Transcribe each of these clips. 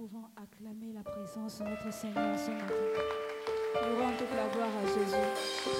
pouvons acclamer la présence de notre Seigneur ce matin. Nous rendons toute la gloire à Jésus.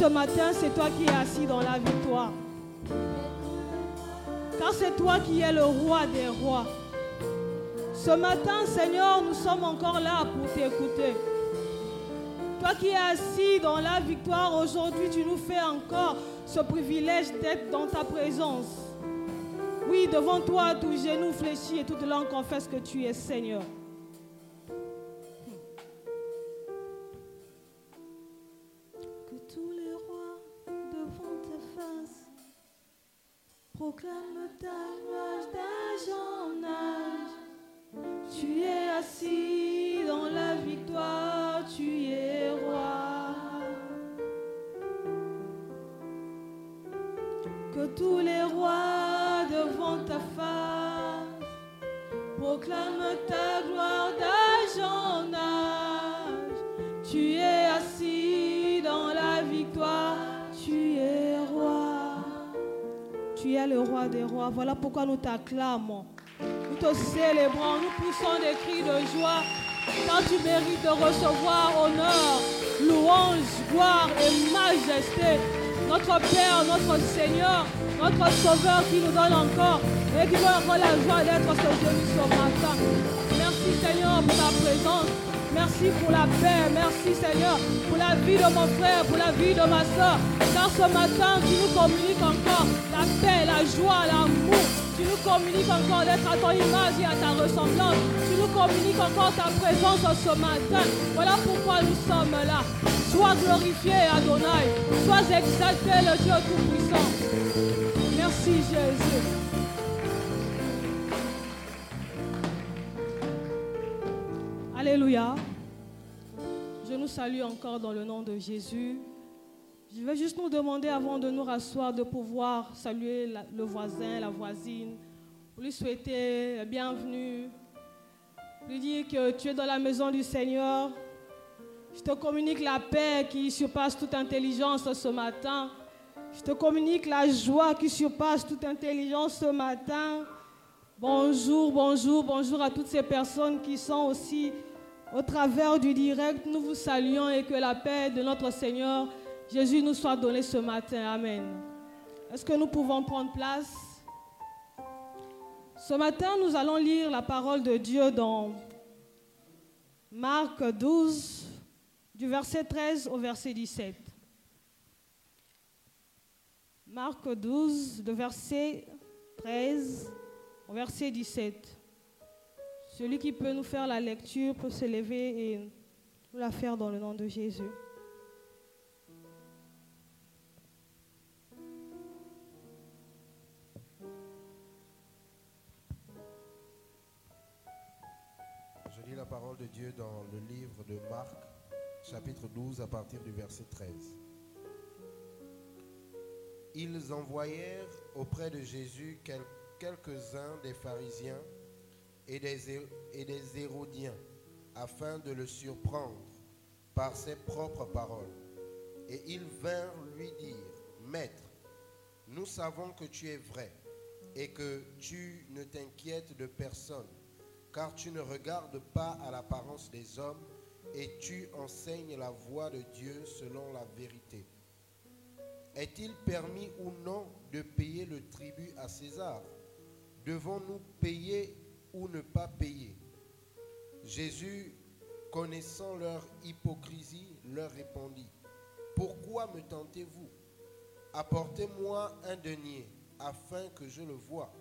Ce matin, c'est toi qui es assis dans la victoire. Car c'est toi qui es le roi des rois. Ce matin, Seigneur, nous sommes encore là pour t'écouter. Toi qui es assis dans la victoire, aujourd'hui, tu nous fais encore ce privilège d'être dans ta présence. Oui, devant toi, tout genou fléchi et toute langue confesse que tu es Seigneur. Proclament ta gloire d'âge en âge. Tu es assis dans la victoire, tu es roi. Que tous les rois devant ta face proclament ta gloire d'âge Tu es le roi des rois. Voilà pourquoi nous t'acclamons. Nous te célébrons, nous poussons des cris de joie. Quand tu mérites de recevoir honneur, louange, gloire et majesté. Notre Père, notre Seigneur, notre Sauveur qui nous donne encore et qui veut encore la joie d'être soutenu ce matin. Merci Seigneur pour ta présence. Merci pour la paix. Merci Seigneur pour la vie de mon frère, pour la vie de ma soeur. Car ce matin, tu nous communiques encore la paix, la joie, l'amour. Tu nous communiques encore d'être à ton image et à ta ressemblance. Tu nous communiques encore ta présence ce matin. Voilà pourquoi nous sommes là. Sois glorifié, Adonai. Sois exalté, le Dieu Tout-Puissant. Merci, Jésus. Alléluia. Je nous salue encore dans le nom de Jésus. Je vais juste nous demander avant de nous rasseoir de pouvoir saluer le voisin, la voisine, pour lui souhaiter la bienvenue, lui dire que tu es dans la maison du Seigneur. Je te communique la paix qui surpasse toute intelligence ce matin. Je te communique la joie qui surpasse toute intelligence ce matin. Bonjour, bonjour, bonjour à toutes ces personnes qui sont aussi au travers du direct. Nous vous saluons et que la paix de notre Seigneur Jésus nous soit donnée ce matin. Amen. Est-ce que nous pouvons prendre place? Ce matin, nous allons lire la parole de Dieu dans Marc 12, du verset 13 au verset 17. Marc 12, de verset 13 au verset 17. Celui qui peut nous faire la lecture peut se lever et nous la faire dans le nom de Jésus. Je lis la parole de Dieu dans le livre de Marc, chapitre 12, à partir du verset 13. Ils envoyèrent auprès de Jésus quel- quelques-uns des pharisiens et des, Hérodiens, afin de le surprendre par ses propres paroles. Et ils vinrent lui dire, Maître, nous savons que tu es vrai et que tu ne t'inquiètes de personne, car tu ne regardes pas à l'apparence des hommes, et tu enseignes la voie de Dieu selon la vérité. Est-il permis ou non de payer le tribut à César? Devons-nous payer ne pas payer Jésus, connaissant leur hypocrisie, leur répondit, Pourquoi me tentez-vous? Apportez-moi un denier afin que je le voie.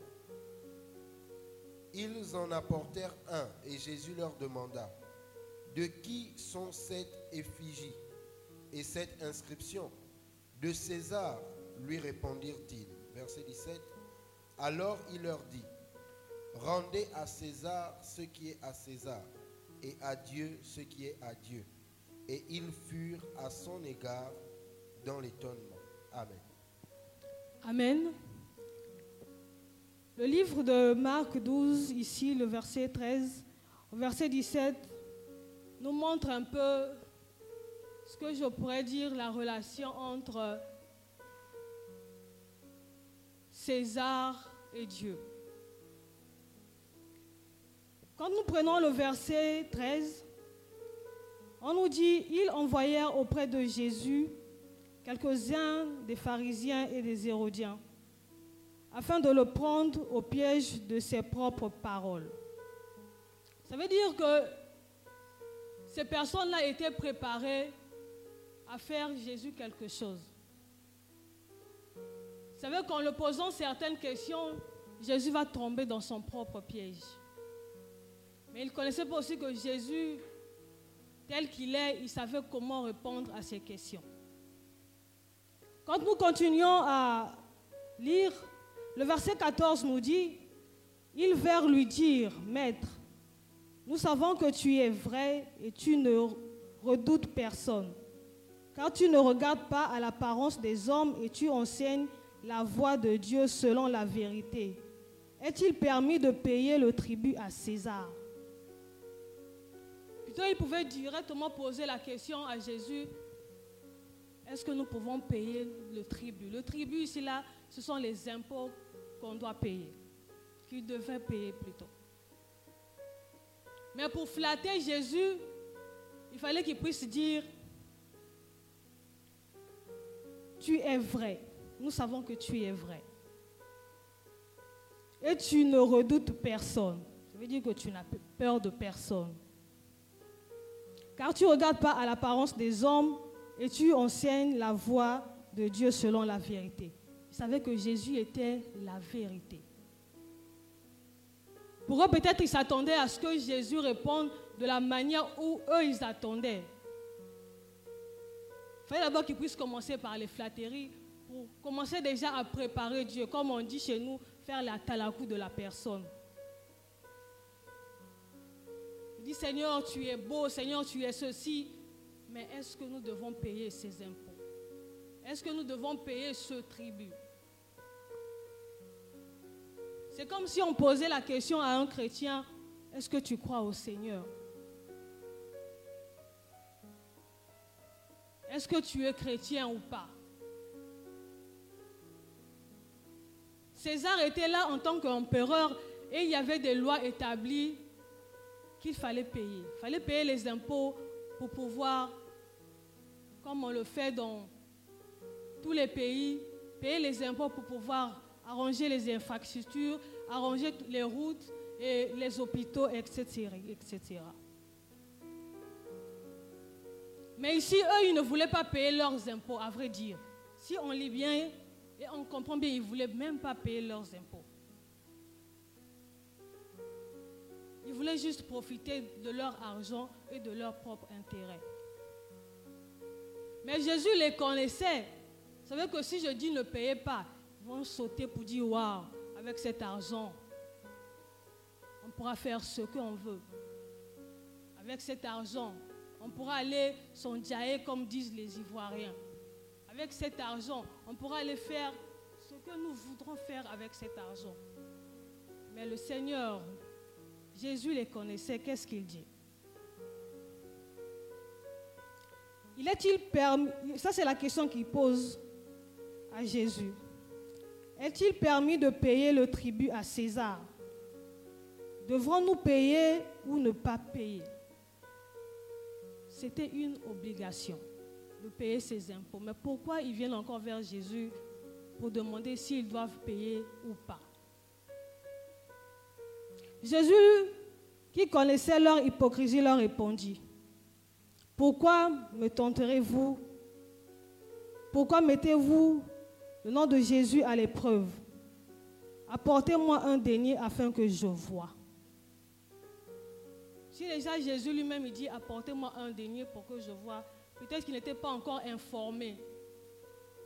Ils en apportèrent un et Jésus leur demanda, De qui sont cette effigie et cette inscription De César, lui répondirent-ils. Verset 17. Alors il leur dit, Rendez à César ce qui est à César et à Dieu ce qui est à Dieu. Et ils furent à son égard dans l'étonnement. Amen. Amen. Le livre de Marc 12, ici, le verset 13, au verset 17, nous montre un peu ce que je pourrais dire la relation entre César et Dieu. Quand nous prenons le verset 13, on nous dit, ils envoyèrent auprès de Jésus quelques-uns des pharisiens et des hérodiens, afin de le prendre au piège de ses propres paroles. Ça veut dire que ces personnes-là étaient préparées à faire Jésus quelque chose. Vous savez qu'en le posant certaines questions, Jésus va tomber dans son propre piège. Mais il connaissait pas aussi que Jésus, tel qu'il est, il savait comment répondre à ces questions. Quand nous continuons à lire, le verset 14 nous dit, ils vinrent lui dire, Maître, nous savons que tu es vrai et tu ne redoutes personne, car tu ne regardes pas à l'apparence des hommes et tu enseignes la voie de Dieu selon la vérité. Est-il permis de payer le tribut à César? Plutôt, il pouvait directement poser la question à Jésus, est-ce que nous pouvons payer le tribut? Le tribut, ici, là, ce sont les impôts qu'on doit payer, qu'il devait payer plutôt. Mais pour flatter Jésus, il fallait qu'il puisse dire, tu es vrai. Nous savons que tu es vrai. Et tu ne redoutes personne. Ça veut dire que tu n'as peur de personne. Car tu ne regardes pas à l'apparence des hommes et tu enseignes la voie de Dieu selon la vérité. Ils savaient que Jésus était la vérité. Pour eux, peut-être ils s'attendaient à ce que Jésus réponde de la manière où eux, ils attendaient. Il fallait d'abord qu'ils puissent commencer par les flatteries pour commencer déjà à préparer Dieu, comme on dit chez nous, faire la talakou de la personne. Seigneur, tu es beau, Seigneur, tu es ceci. Mais est-ce que nous devons payer ces impôts? Est-ce que nous devons payer ce tribut? C'est comme si on posait la question à un chrétien, est-ce que tu crois au Seigneur? Est-ce que tu es chrétien ou pas? César était là en tant qu'empereur et il y avait des lois établies qu'il fallait payer. Il fallait payer les impôts pour pouvoir, comme on le fait dans tous les pays, payer les impôts pour pouvoir arranger les infrastructures, arranger les routes et les hôpitaux, etc. etc. Mais ici, eux, ils ne voulaient pas payer leurs impôts, à vrai dire. Si on lit bien, et on comprend bien, ils ne voulaient même pas payer leurs impôts. Voulaient juste profiter de leur argent et de leur propre intérêt. Mais Jésus les connaissait. Vous savez que si je dis ne payez pas, ils vont sauter pour dire waouh, avec cet argent, on pourra faire ce qu'on veut. Avec cet argent, on pourra aller s'endiailler comme disent les Ivoiriens. Avec cet argent, on pourra aller faire ce que nous voudrons faire avec cet argent. Mais le Seigneur, Jésus les connaissait, qu'est-ce qu'il dit? Il est-il permis, ça c'est la question qu'il pose à Jésus. Est-il permis de payer le tribut à César? Devrons-nous payer ou ne pas payer? C'était une obligation de payer ses impôts. Mais pourquoi ils viennent encore vers Jésus pour demander s'ils doivent payer ou pas? Jésus, qui connaissait leur hypocrisie, leur répondit, Pourquoi me tenterez-vous? Pourquoi mettez-vous le nom de Jésus à l'épreuve? Apportez-moi un denier afin que je voie. Si déjà Jésus lui-même dit apportez-moi un denier pour que je voie, peut-être qu'il n'était pas encore informé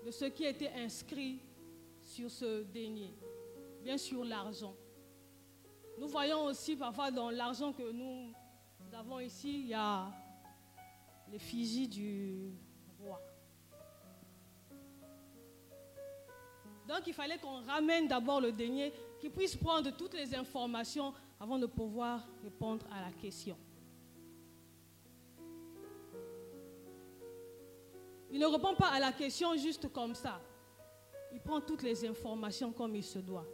de ce qui était inscrit sur ce denier, bien sûr l'argent. Nous voyons aussi parfois dans l'argent que nous, avons ici, il y a l'effigie du roi. Donc il fallait qu'on ramène d'abord le denier, qu'il puisse prendre toutes les informations avant de pouvoir répondre à la question. Il ne répond pas à la question juste comme ça. Il prend toutes les informations comme il se doit.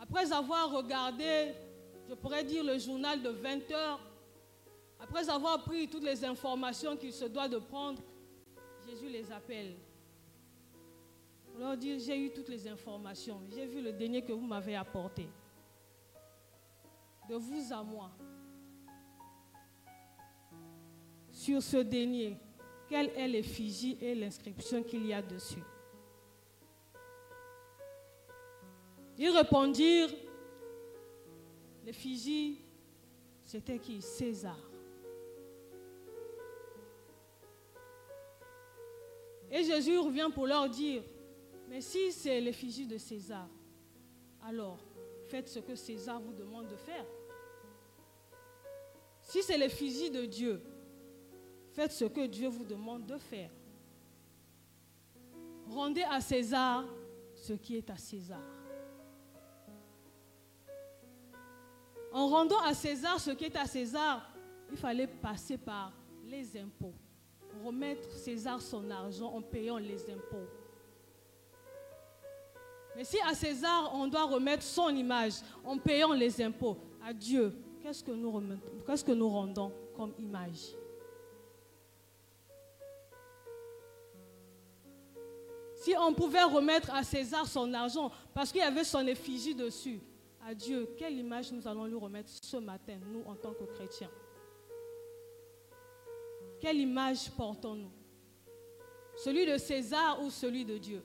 Après avoir regardé, je pourrais dire, le journal de 20 heures, après avoir pris toutes les informations qu'il se doit de prendre, Jésus les appelle. Pour leur dire, j'ai eu toutes les informations, j'ai vu le dernier que vous m'avez apporté. De vous à moi. Sur ce dernier, quelle est l'effigie et l'inscription qu'il y a dessus? Ils répondirent, l'effigie, c'était qui? César. Et Jésus revient pour leur dire, mais si c'est l'effigie de César, alors faites ce que César vous demande de faire. Si c'est l'effigie de Dieu, faites ce que Dieu vous demande de faire. Rendez à César ce qui est à César. En rendant à César ce qui est à César, il fallait passer par les impôts. Remettre César son argent en payant les impôts. Mais si à César, on doit remettre son image en payant les impôts, à Dieu, qu'est-ce que nous, rendons comme image? Si on pouvait remettre à César son argent parce qu'il y avait son effigie dessus, à Dieu, quelle image nous allons lui remettre ce matin, nous, en tant que chrétiens? Quelle image portons-nous? Celui de César ou celui de Dieu?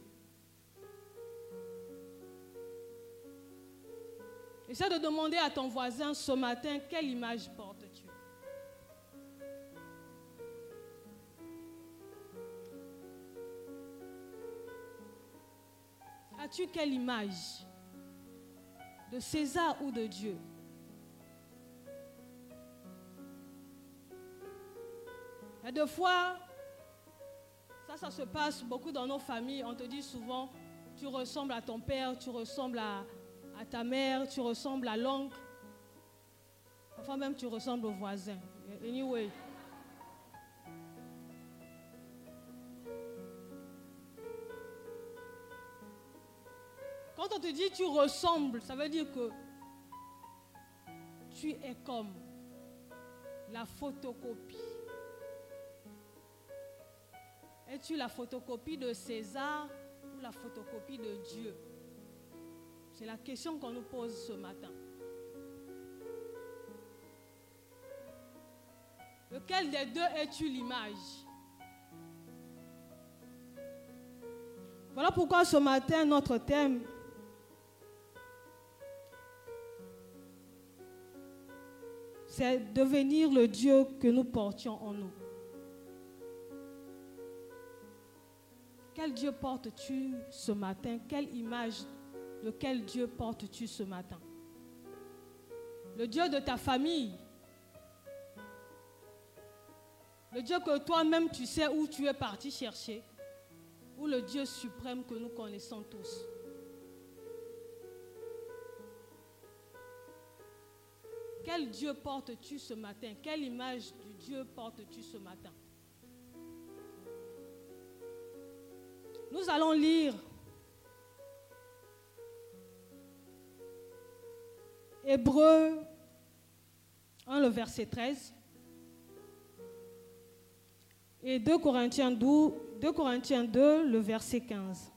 Essaie de demander à ton voisin ce matin, quelle image portes-tu? As-tu quelle image? De César ou de Dieu. Et deux fois, ça, ça se passe beaucoup dans nos familles. On te dit souvent, tu ressembles à ton père, tu ressembles à, ta mère, tu ressembles à l'oncle. Parfois même, tu ressembles au voisin. Anyway. On te dit tu ressembles, ça veut dire que tu es comme la photocopie. Es-tu la photocopie de César ou la photocopie de Dieu? C'est la question qu'on nous pose ce matin. Lequel des deux es-tu l'image? Voilà pourquoi ce matin, notre thème c'est devenir le Dieu que nous portions en nous. Quel Dieu portes-tu ce matin? Quelle image de quel Dieu portes-tu ce matin? Le Dieu de ta famille. Le Dieu que toi-même tu sais où tu es parti chercher. Ou le Dieu suprême que nous connaissons tous Quel Dieu portes-tu ce matin? Quelle image du Dieu portes-tu ce matin? Nous allons lire Hébreu 1, le verset 13 et 2 Corinthiens 2, 2 Corinthiens 2, le verset 15.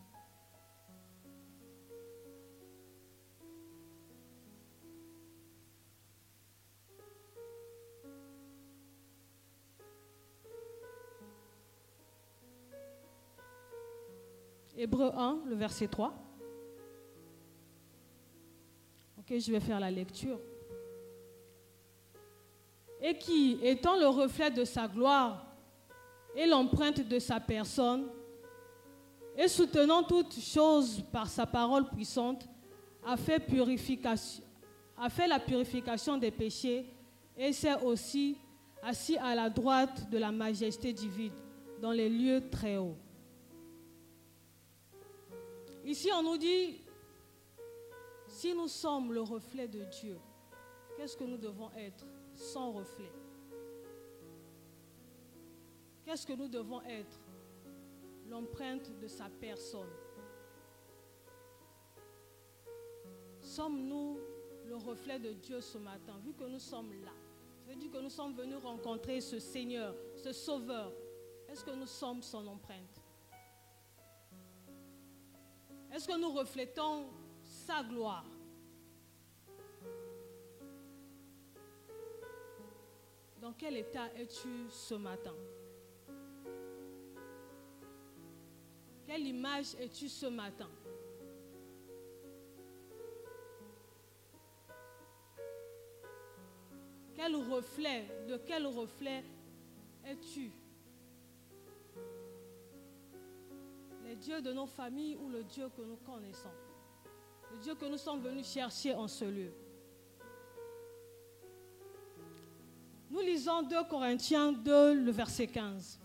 Hébreu 1, le verset 3. Ok, je vais faire la lecture. Et qui, étant le reflet de sa gloire et l'empreinte de sa personne, et soutenant toutes choses par sa parole puissante, a fait, a fait la purification des péchés et s'est aussi assis à la droite de la majesté divine dans les lieux très hauts. Ici, on nous dit, si nous sommes le reflet de Dieu, qu'est-ce que nous devons être sans reflet? Qu'est-ce que nous devons être? L'empreinte de sa personne. Sommes-nous le reflet de Dieu ce matin, vu que nous sommes là? Ça veut dire que nous sommes venus rencontrer ce Seigneur, ce Sauveur. Est-ce que nous sommes son empreinte? Est-ce que nous reflétons sa gloire? Dans quel état es-tu ce matin? Quelle image es-tu ce matin? Quel reflet, de quel reflet es-tu? Dieu de nos familles ou le Dieu que nous connaissons. Le Dieu que nous sommes venus chercher en ce lieu. Nous lisons 2 Corinthiens 2, le verset 15.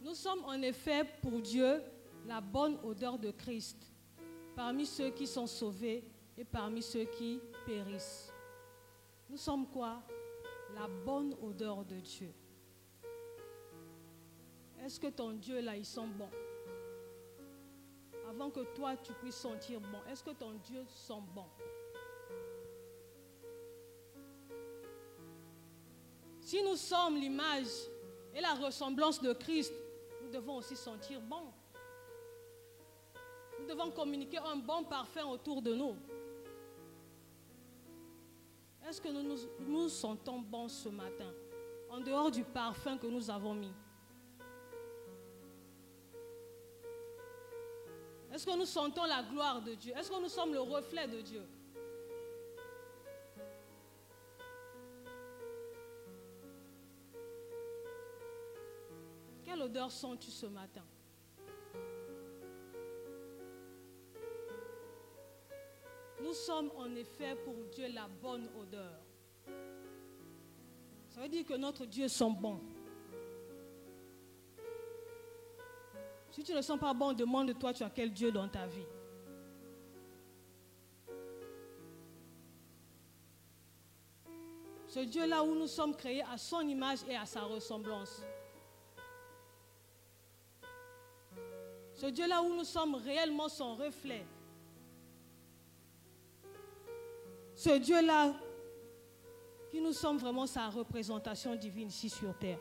Nous sommes en effet pour Dieu la bonne odeur de Christ parmi ceux qui sont sauvés et parmi ceux qui périssent. Nous sommes quoi? La bonne odeur de Dieu. Est-ce que ton Dieu là, il sent bon? Avant que toi, tu puisses sentir bon, est-ce que ton Dieu sent bon? Si nous sommes l'image et la ressemblance de Christ, nous devons aussi sentir bon. Nous devons communiquer un bon parfum autour de nous. Est-ce que nous nous, sentons bons ce matin, en dehors du parfum que nous avons mis? Est-ce que nous sentons la gloire de Dieu? Est-ce que nous sommes le reflet de Dieu? Quelle odeur sens-tu ce matin? Nous sommes en effet pour Dieu la bonne odeur. Ça veut dire que notre Dieu sent bon. Si tu ne sens pas bon, demande-toi tu as quel Dieu dans ta vie? Ce Dieu-là où nous sommes créés à son image et à sa ressemblance. Ce Dieu-là où nous sommes réellement son reflet. Ce Dieu-là, qui nous sommes vraiment sa représentation divine ici sur terre.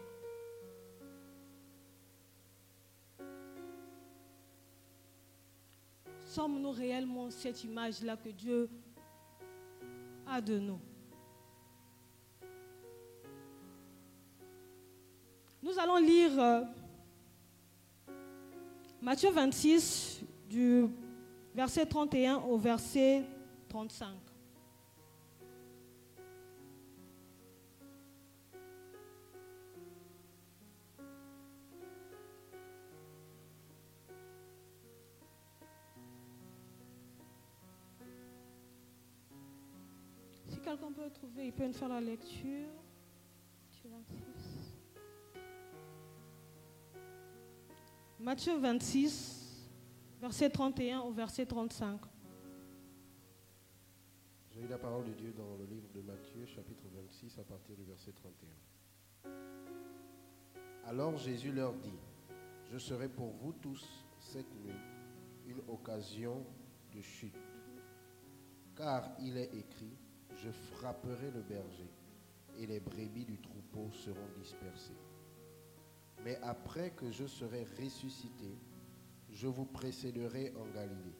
Sommes-nous réellement cette image-là que Dieu a de nous? Nous allons lire euh, Matthieu 26 du verset 31 au verset 35. Quelqu'un peut trouver, il peut nous faire la lecture. Matthieu 26, verset 31 au verset 35. J'ai eu la parole de Dieu dans le livre de Matthieu, chapitre 26, à partir du verset 31. Alors Jésus leur dit, je serai pour vous tous cette nuit une occasion de chute, car il est écrit, je frapperai le berger, et les brebis du troupeau seront dispersées. Mais après que je serai ressuscité, je vous précéderai en Galilée.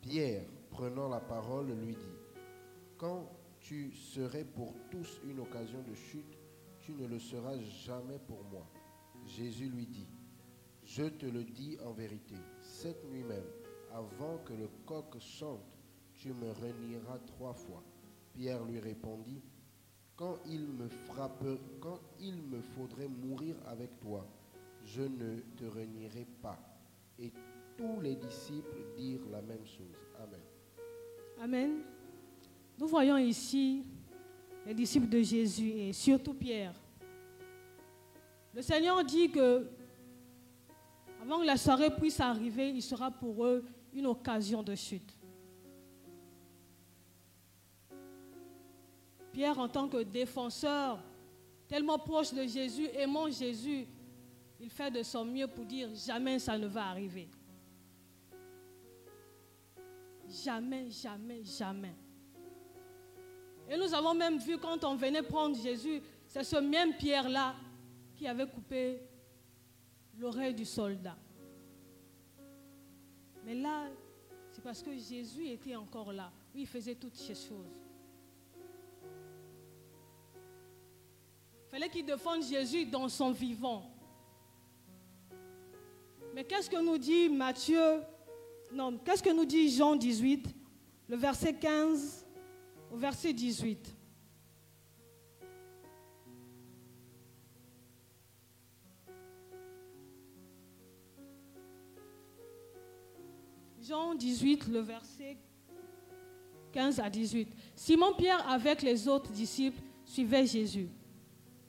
Pierre, prenant la parole, lui dit, Quand tu serais pour tous une occasion de chute, tu ne le seras jamais pour moi. Jésus lui dit, Je te le dis en vérité, cette nuit même, avant que le coq chante, tu me renieras trois fois. Pierre lui répondit, quand il me frappe, quand il me faudrait mourir avec toi, je ne te renierai pas. Et tous les disciples dirent la même chose. Amen. Amen. Nous voyons ici les disciples de Jésus et surtout Pierre. Le Seigneur dit que avant que la soirée puisse arriver, il sera pour eux une occasion de chute. Pierre, en tant que défenseur, tellement proche de Jésus, aimant Jésus, il fait de son mieux pour dire jamais ça ne va arriver. Jamais, jamais, jamais. Et nous avons même vu quand on venait prendre Jésus, c'est ce même Pierre-là qui avait coupé l'oreille du soldat. Mais là, c'est parce que Jésus était encore là. Oui, il faisait toutes ces choses. Fallait qu'il défende Jésus dans son vivant. Mais qu'est-ce que nous dit Matthieu? Non, qu'est-ce que nous dit Jean 18, le verset 15 au verset 18 Jean 18, le verset 15 à 18. Simon-Pierre avec les autres disciples suivait Jésus.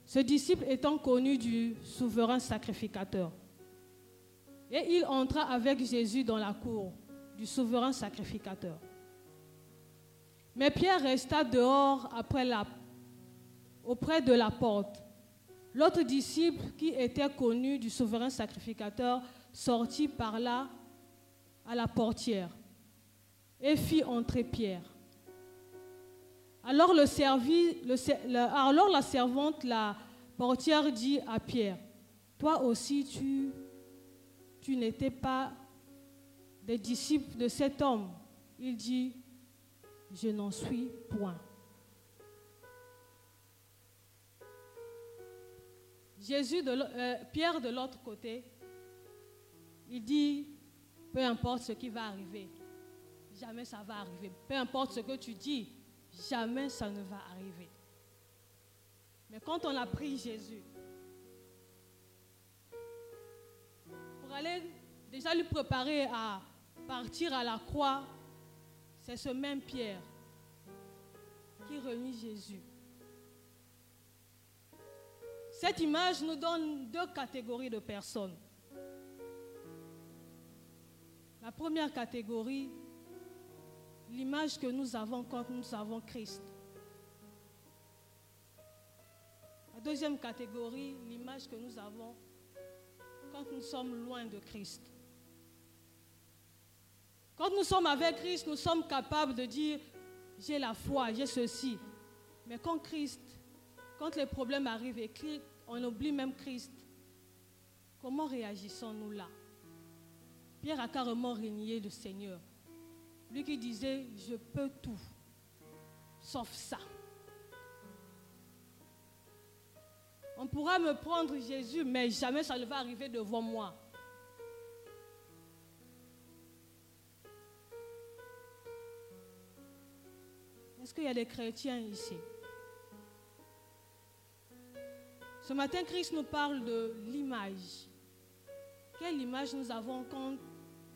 Ce disciple étant connu du souverain sacrificateur. Et il entra avec Jésus dans la cour du souverain sacrificateur. Mais Pierre resta dehors auprès de la porte. L'autre disciple qui était connu du souverain sacrificateur sortit par là à la portière et fit entrer Pierre. Alors, la servante, la portière dit à Pierre, toi aussi tu, tu n'étais pas des disciples de cet homme. Il dit, je n'en suis point. Jésus, de, euh, Pierre de l'autre côté, il dit, peu importe ce qui va arriver, jamais ça va arriver. Peu importe ce que tu dis, jamais ça ne va arriver. Mais quand on a pris Jésus, pour aller déjà lui préparer à partir à la croix, c'est ce même Pierre qui remit Jésus. Cette image nous donne deux catégories de personnes. La première catégorie, l'image que nous avons quand nous avons Christ. La deuxième catégorie, l'image que nous avons quand nous sommes loin de Christ. Quand nous sommes avec Christ, nous sommes capables de dire, j'ai la foi, j'ai ceci. Mais quand Christ, quand les problèmes arrivent et on oublie même Christ, comment réagissons-nous là? Pierre a carrément régné le Seigneur. Lui qui disait, je peux tout, sauf ça. On pourra me prendre Jésus, mais jamais ça ne va arriver devant moi. Est-ce qu'il y a des chrétiens ici? Ce matin, Christ nous parle de l'image. Quelle image nous avons quand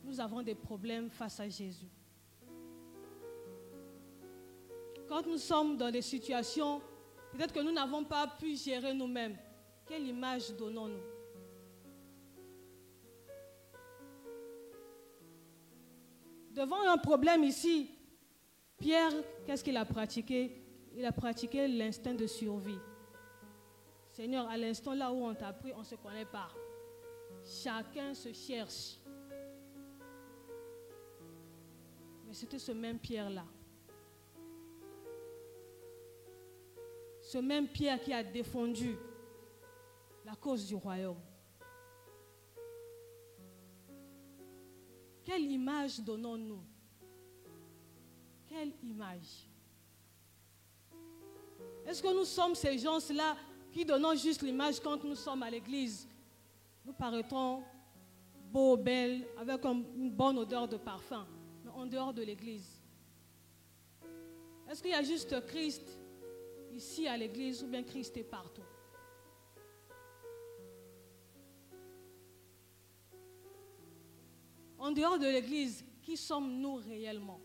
nous avons des problèmes face à Jésus? Quand nous sommes dans des situations, peut-être que nous n'avons pas pu gérer nous-mêmes, quelle image donnons-nous? Devant un problème ici, Pierre, qu'est-ce qu'il a pratiqué? Il a pratiqué l'instinct de survie. Seigneur, à l'instant là où on t'a pris, on ne se connaît pas. Chacun se cherche. Mais c'était ce même Pierre-là Ce même Pierre qui a défendu la cause du royaume. Quelle image donnons-nous? Quelle image? Est-ce que nous sommes ces gens-là qui donnons juste l'image quand nous sommes à l'église? Nous paraîtrons beaux, belles, avec une bonne odeur de parfum, mais en dehors de l'église. Est-ce qu'il y a juste Christ ici à l'église ou bien Christ est partout. En dehors de l'église, qui sommes-nous réellement?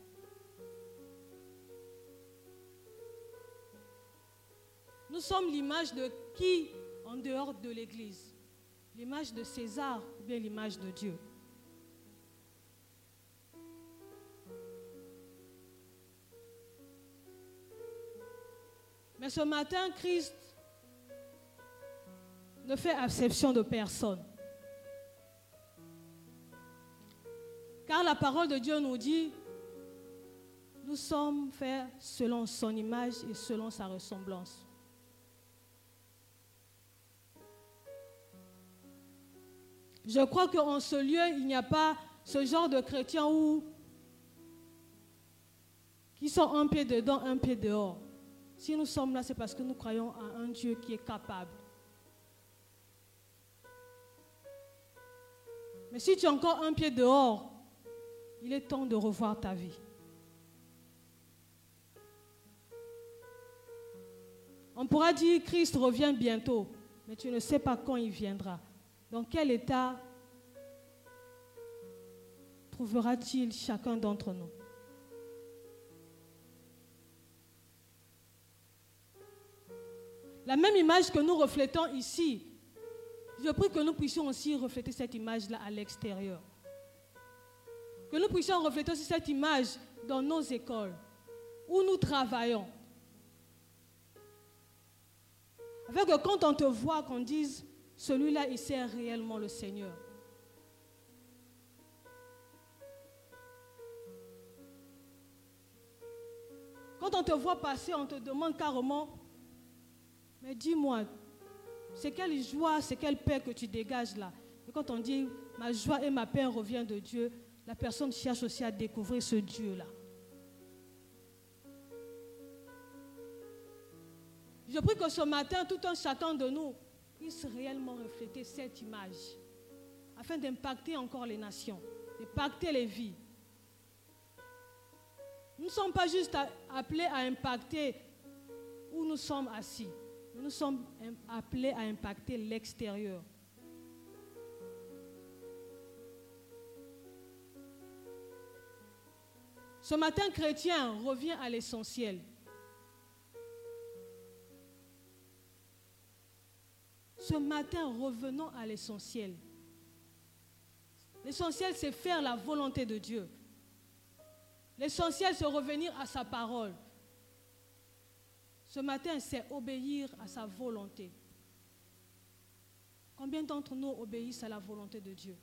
Nous sommes l'image de qui en dehors de l'église? L'image de César ou bien l'image de Dieu? Mais ce matin, Christ ne fait exception de personne. Car la parole de Dieu nous dit, nous sommes faits selon son image et selon sa ressemblance. Je crois qu'en ce lieu, il n'y a pas ce genre de chrétiens qui sont un pied dedans, un pied dehors. Si nous sommes là, c'est parce que nous croyons à un Dieu qui est capable. Mais si tu as encore un pied dehors, il est temps de revoir ta vie. On pourra dire Christ revient bientôt, mais tu ne sais pas quand il viendra. Dans quel état trouvera-t-il chacun d'entre nous? La même image que nous reflétons ici, je prie que nous puissions aussi refléter cette image-là à l'extérieur. Que nous puissions refléter aussi cette image dans nos écoles, où nous travaillons. Avec que quand on te voit, qu'on dise, celui-là, il sert réellement le Seigneur. Quand on te voit passer, on te demande carrément, mais dis-moi, c'est quelle joie, c'est quelle paix que tu dégages là. Et quand on dit, ma joie et ma paix revient de Dieu, la personne cherche aussi à découvrir ce Dieu-là. Je prie que ce matin, tout un chacun de nous puisse réellement refléter cette image afin d'impacter encore les nations, d'impacter les vies. Nous ne sommes pas juste appelés à impacter où nous sommes assis, mais nous sommes appelés à impacter l'extérieur. Ce matin, chrétien revient à l'essentiel. Ce matin, revenons à l'essentiel. L'essentiel, c'est faire la volonté de Dieu. L'essentiel, c'est revenir à sa parole. Ce matin, c'est obéir à sa volonté. Combien d'entre nous obéissent à la volonté de Dieu?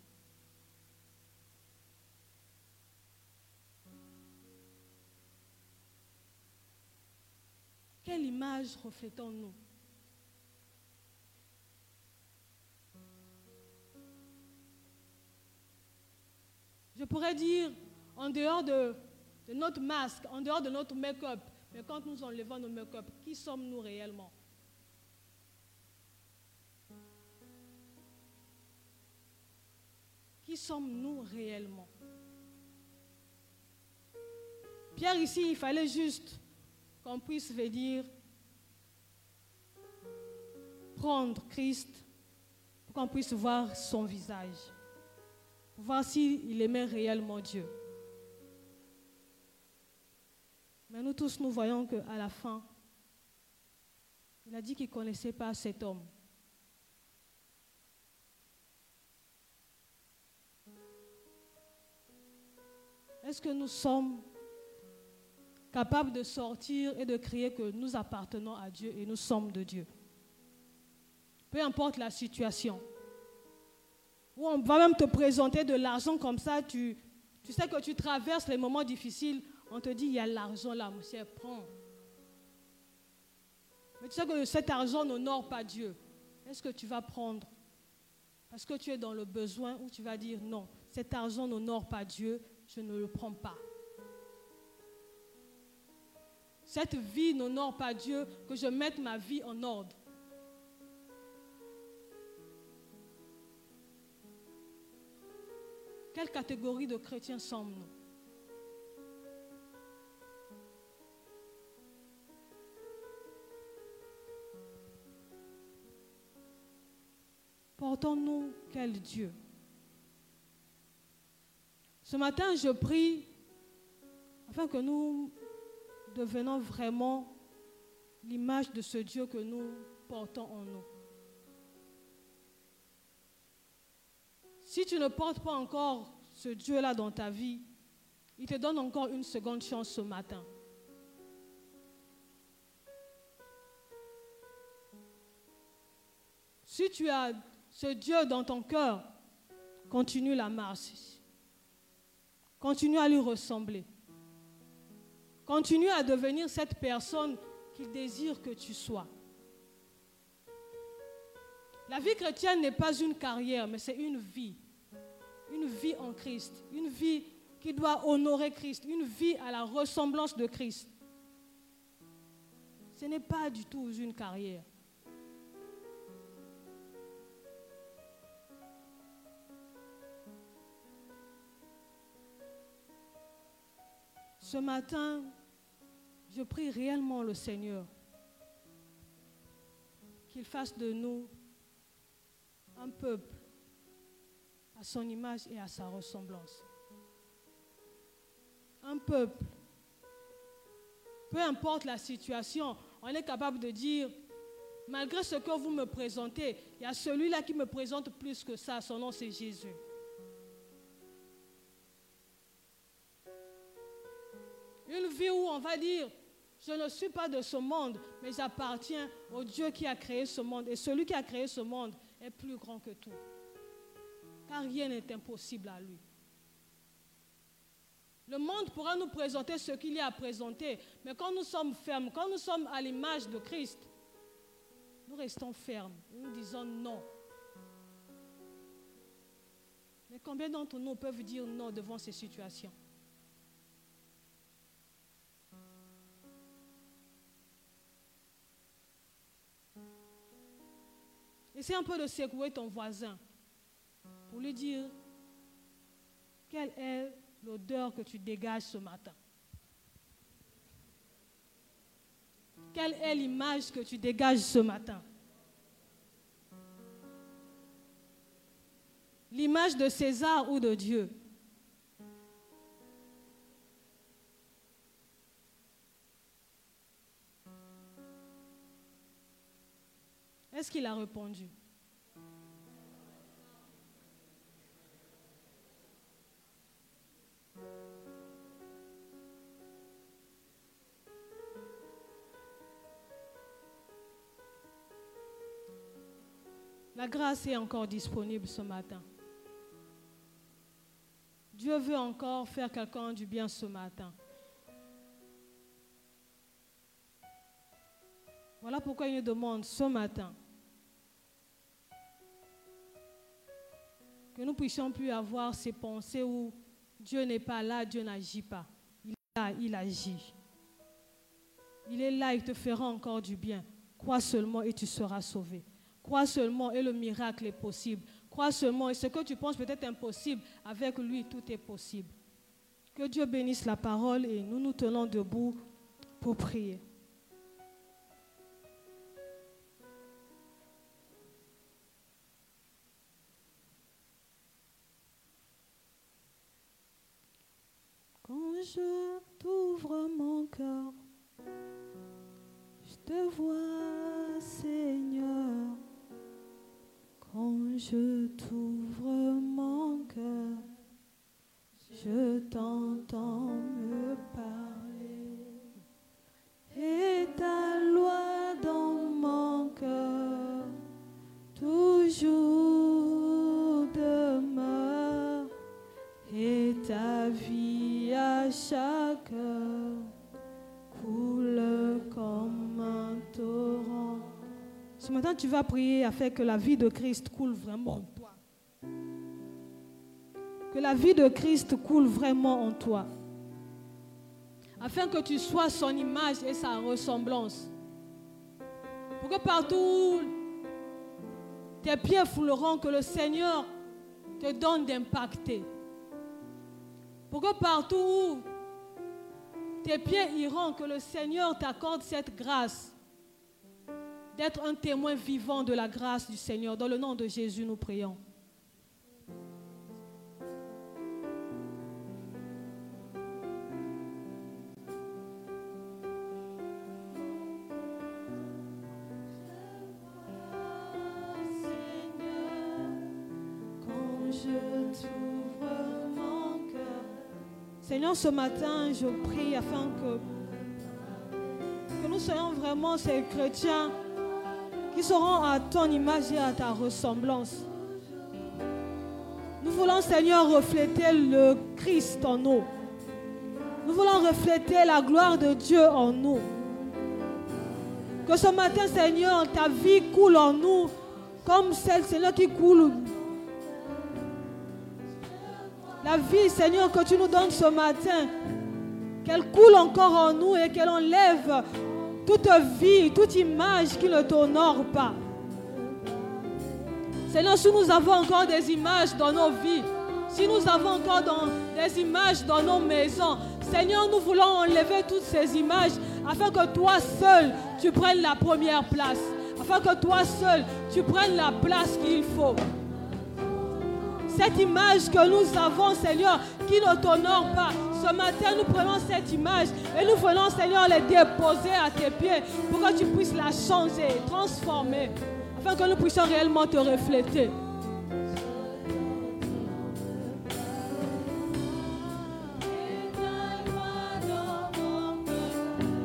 Quelle image reflétons-nous? Je pourrais dire, en dehors de, notre masque, en dehors de notre make-up, mais quand nous enlevons nos make-up, qui sommes-nous réellement? Qui sommes-nous réellement? Pierre, ici, il fallait juste qu'on puisse venir prendre Christ pour qu'on puisse voir son visage voir s'il aimait réellement Dieu. Mais nous tous, nous voyons qu'à la fin, il a dit qu'il ne connaissait pas cet homme. Est-ce que nous sommes capables de sortir et de crier que nous appartenons à Dieu et nous sommes de Dieu? Peu importe la situation. Ou on va même te présenter de l'argent comme ça, tu, tu sais que tu traverses les moments difficiles, on te dit, il y a l'argent là, monsieur, prends. Mais tu sais que cet argent n'honore pas Dieu. Est-ce que tu vas prendre? Parce que tu es dans le besoin ou tu vas dire non, cet argent n'honore pas Dieu, je ne le prends pas. Cette vie n'honore pas Dieu, que je mette ma vie en ordre. Quelle catégorie de chrétiens sommes-nous? Portons-nous quel Dieu Ce matin, je prie afin que nous devenions vraiment l'image de ce Dieu que nous portons en nous. Si tu ne portes pas encore ce Dieu-là dans ta vie, il te donne encore une seconde chance ce matin. Si tu as ce Dieu dans ton cœur, continue la marche. Continue à lui ressembler. Continue à devenir cette personne qu'il désire que tu sois. La vie chrétienne n'est pas une carrière, mais c'est une vie. Une vie en Christ. Une vie qui doit honorer Christ. Une vie à la ressemblance de Christ. Ce n'est pas du tout une carrière. Ce matin, je prie réellement le Seigneur qu'il fasse de nous un peuple à son image et à sa ressemblance. Un peuple. Peu importe la situation, on est capable de dire, malgré ce que vous me présentez, il y a celui-là qui me présente plus que ça, son nom c'est Jésus. Une vie où on va dire, je ne suis pas de ce monde, mais j'appartiens au Dieu qui a créé ce monde. Et celui qui a créé ce monde est plus grand que tout. Car rien n'est impossible à lui. Le monde pourra nous présenter ce qu'il y a à présenter, mais quand nous sommes fermes, quand nous sommes à l'image de Christ, nous restons fermes. Nous disons non. Mais combien d'entre nous peuvent dire non devant ces situations? Essaie un peu de secouer ton voisin pour lui dire quelle est l'odeur que tu dégages ce matin. Quelle est l'image que tu dégages ce matin? L'image de César ou de Dieu? Qu'il a répondu? La grâce est encore disponible ce matin. Dieu veut encore faire quelqu'un du bien ce matin. Voilà pourquoi il nous demande ce matin que nous puissions plus avoir ces pensées où Dieu n'est pas là, Dieu n'agit pas. Il est là, il agit. Il est là, il te fera encore du bien. Crois seulement et tu seras sauvé. Crois seulement et le miracle est possible. Crois seulement et ce que tu penses peut-être impossible, avec lui, tout est possible. Que Dieu bénisse la parole et nous nous tenons debout pour prier. Quand je Tu vas prier afin que la vie de Christ coule vraiment en toi. Que la vie de Christ coule vraiment en toi. Afin que tu sois son image et sa ressemblance. Pour que partout tes pieds fouleront, que le Seigneur te donne d'impacter. Pour que partout où tes pieds iront, que le Seigneur t'accorde cette grâce d'être un témoin vivant de la grâce du Seigneur. Dans le nom de Jésus, nous prions. Seigneur, ce matin, je prie afin que, que nous soyons vraiment ces chrétiens qui seront à ton image et à ta ressemblance. Nous voulons, Seigneur, refléter le Christ en nous. Nous voulons refléter la gloire de Dieu en nous. Que ce matin, Seigneur, ta vie coule en nous comme celle, Seigneur, qui coule. La vie, Seigneur, que tu nous donnes ce matin, qu'elle coule encore en nous et qu'elle enlève toute vie, toute image qui ne t'honore pas. Seigneur, si nous avons encore des images dans nos vies, si nous avons encore des images dans nos maisons, Seigneur, nous voulons enlever toutes ces images afin que toi seul, tu prennes la première place. Afin que toi seul, tu prennes la place qu'il faut. Cette image que nous avons, Seigneur, qui ne t'honore pas, ce matin, nous prenons cette image et nous voulons, Seigneur, les déposer à tes pieds pour que tu puisses la changer, transformer, afin que nous puissions réellement te refléter.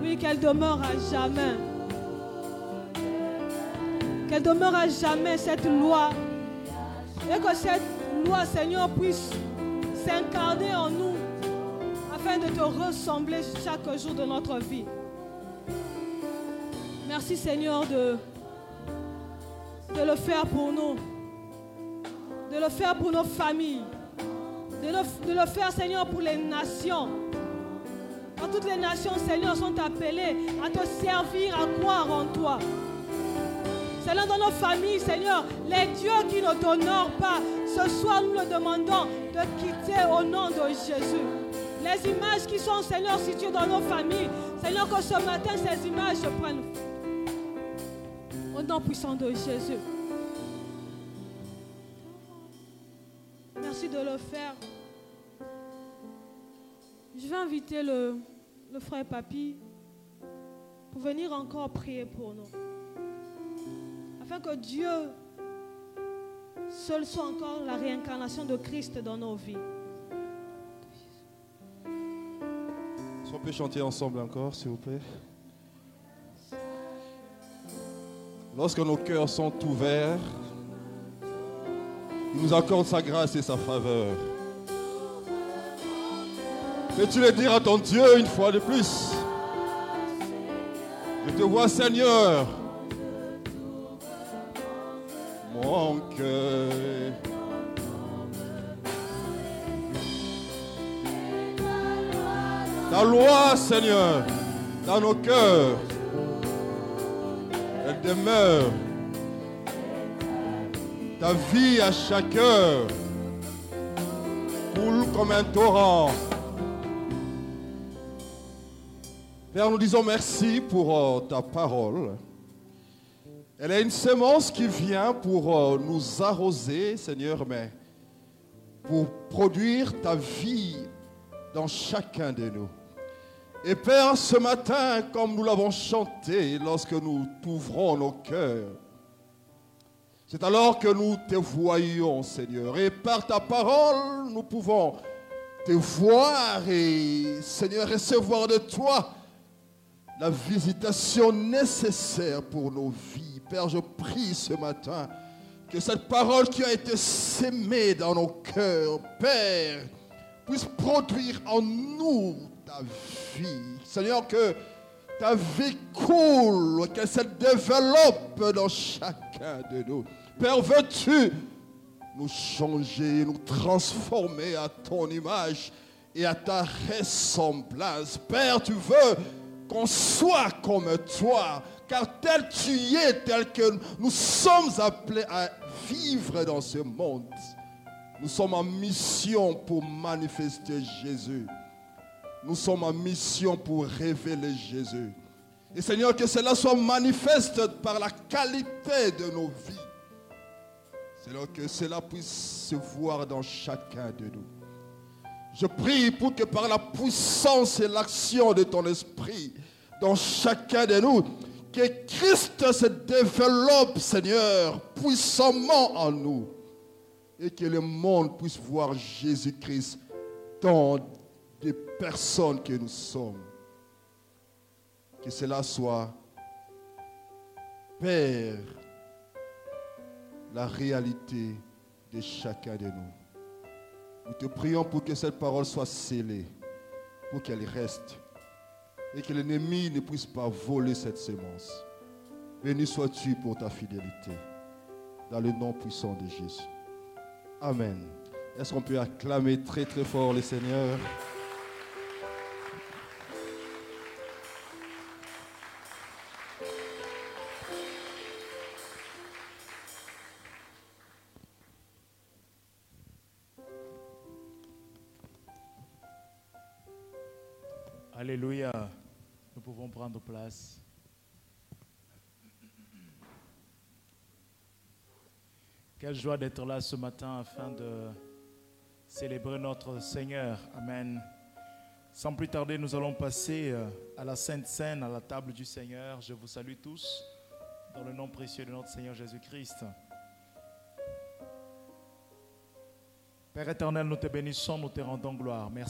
Oui, qu'elle demeure à jamais. Qu'elle demeure à jamais cette loi. Et que cette loi, Seigneur, puisse s'incarner en nous de te ressembler chaque jour de notre vie. Merci Seigneur de, de le faire pour nous, de le faire pour nos familles, de le, de le faire Seigneur pour les nations. Quand toutes les nations, Seigneur, sont appelées à te servir, à croire en toi. Seigneur, dans nos familles, Seigneur, les dieux qui ne t'honorent pas, ce soir nous le demandons de quitter au nom de Jésus. Les images qui sont, Seigneur, situées dans nos familles, Seigneur, que ce matin, ces images se prennent. Au nom puissant de Jésus. Merci de le faire. Je vais inviter le, le frère Papy pour venir encore prier pour nous. Afin que Dieu seul soit encore la réincarnation de Christ dans nos vies. Qu'on peut chanter ensemble encore, s'il vous plaît Lorsque nos cœurs sont ouverts, il nous accorde sa grâce et sa faveur. Peux-tu le dire à ton Dieu une fois de plus Je te vois, Seigneur. Seigneur, dans nos cœurs, elle demeure. Ta vie à chaque heure coule comme un torrent. Père, nous disons merci pour euh, ta parole. Elle est une semence qui vient pour euh, nous arroser, Seigneur, mais pour produire ta vie dans chacun de nous. Et Père, ce matin, comme nous l'avons chanté lorsque nous t'ouvrons nos cœurs, c'est alors que nous te voyons, Seigneur. Et par ta parole, nous pouvons te voir et, Seigneur, recevoir de toi la visitation nécessaire pour nos vies. Père, je prie ce matin que cette parole qui a été sémée dans nos cœurs, Père, puisse produire en nous ta vie. Seigneur, que ta vie coule, qu'elle se développe dans chacun de nous. Père, veux-tu nous changer, nous transformer à ton image et à ta ressemblance? Père, tu veux qu'on soit comme toi, car tel tu es, tel que nous sommes appelés à vivre dans ce monde. Nous sommes en mission pour manifester Jésus. Nous sommes en mission pour révéler Jésus. Et Seigneur, que cela soit manifeste par la qualité de nos vies. Seigneur, que cela puisse se voir dans chacun de nous. Je prie pour que par la puissance et l'action de ton esprit dans chacun de nous, que Christ se développe, Seigneur, puissamment en nous. Et que le monde puisse voir Jésus-Christ dans des personnes que nous sommes. Que cela soit, Père, la réalité de chacun de nous. Nous te prions pour que cette parole soit scellée, pour qu'elle reste, et que l'ennemi ne puisse pas voler cette sémence. Béni sois-tu pour ta fidélité, dans le nom puissant de Jésus. Amen. Est-ce qu'on peut acclamer très très fort le Seigneur? Prendre place. Quelle joie d'être là ce matin afin de célébrer notre Seigneur. Amen. Sans plus tarder, nous allons passer euh, à la Sainte Seine, à la table du Seigneur. Je vous salue tous dans le nom précieux de notre Seigneur Jésus-Christ. Père éternel, nous te bénissons, nous te rendons gloire. Merci.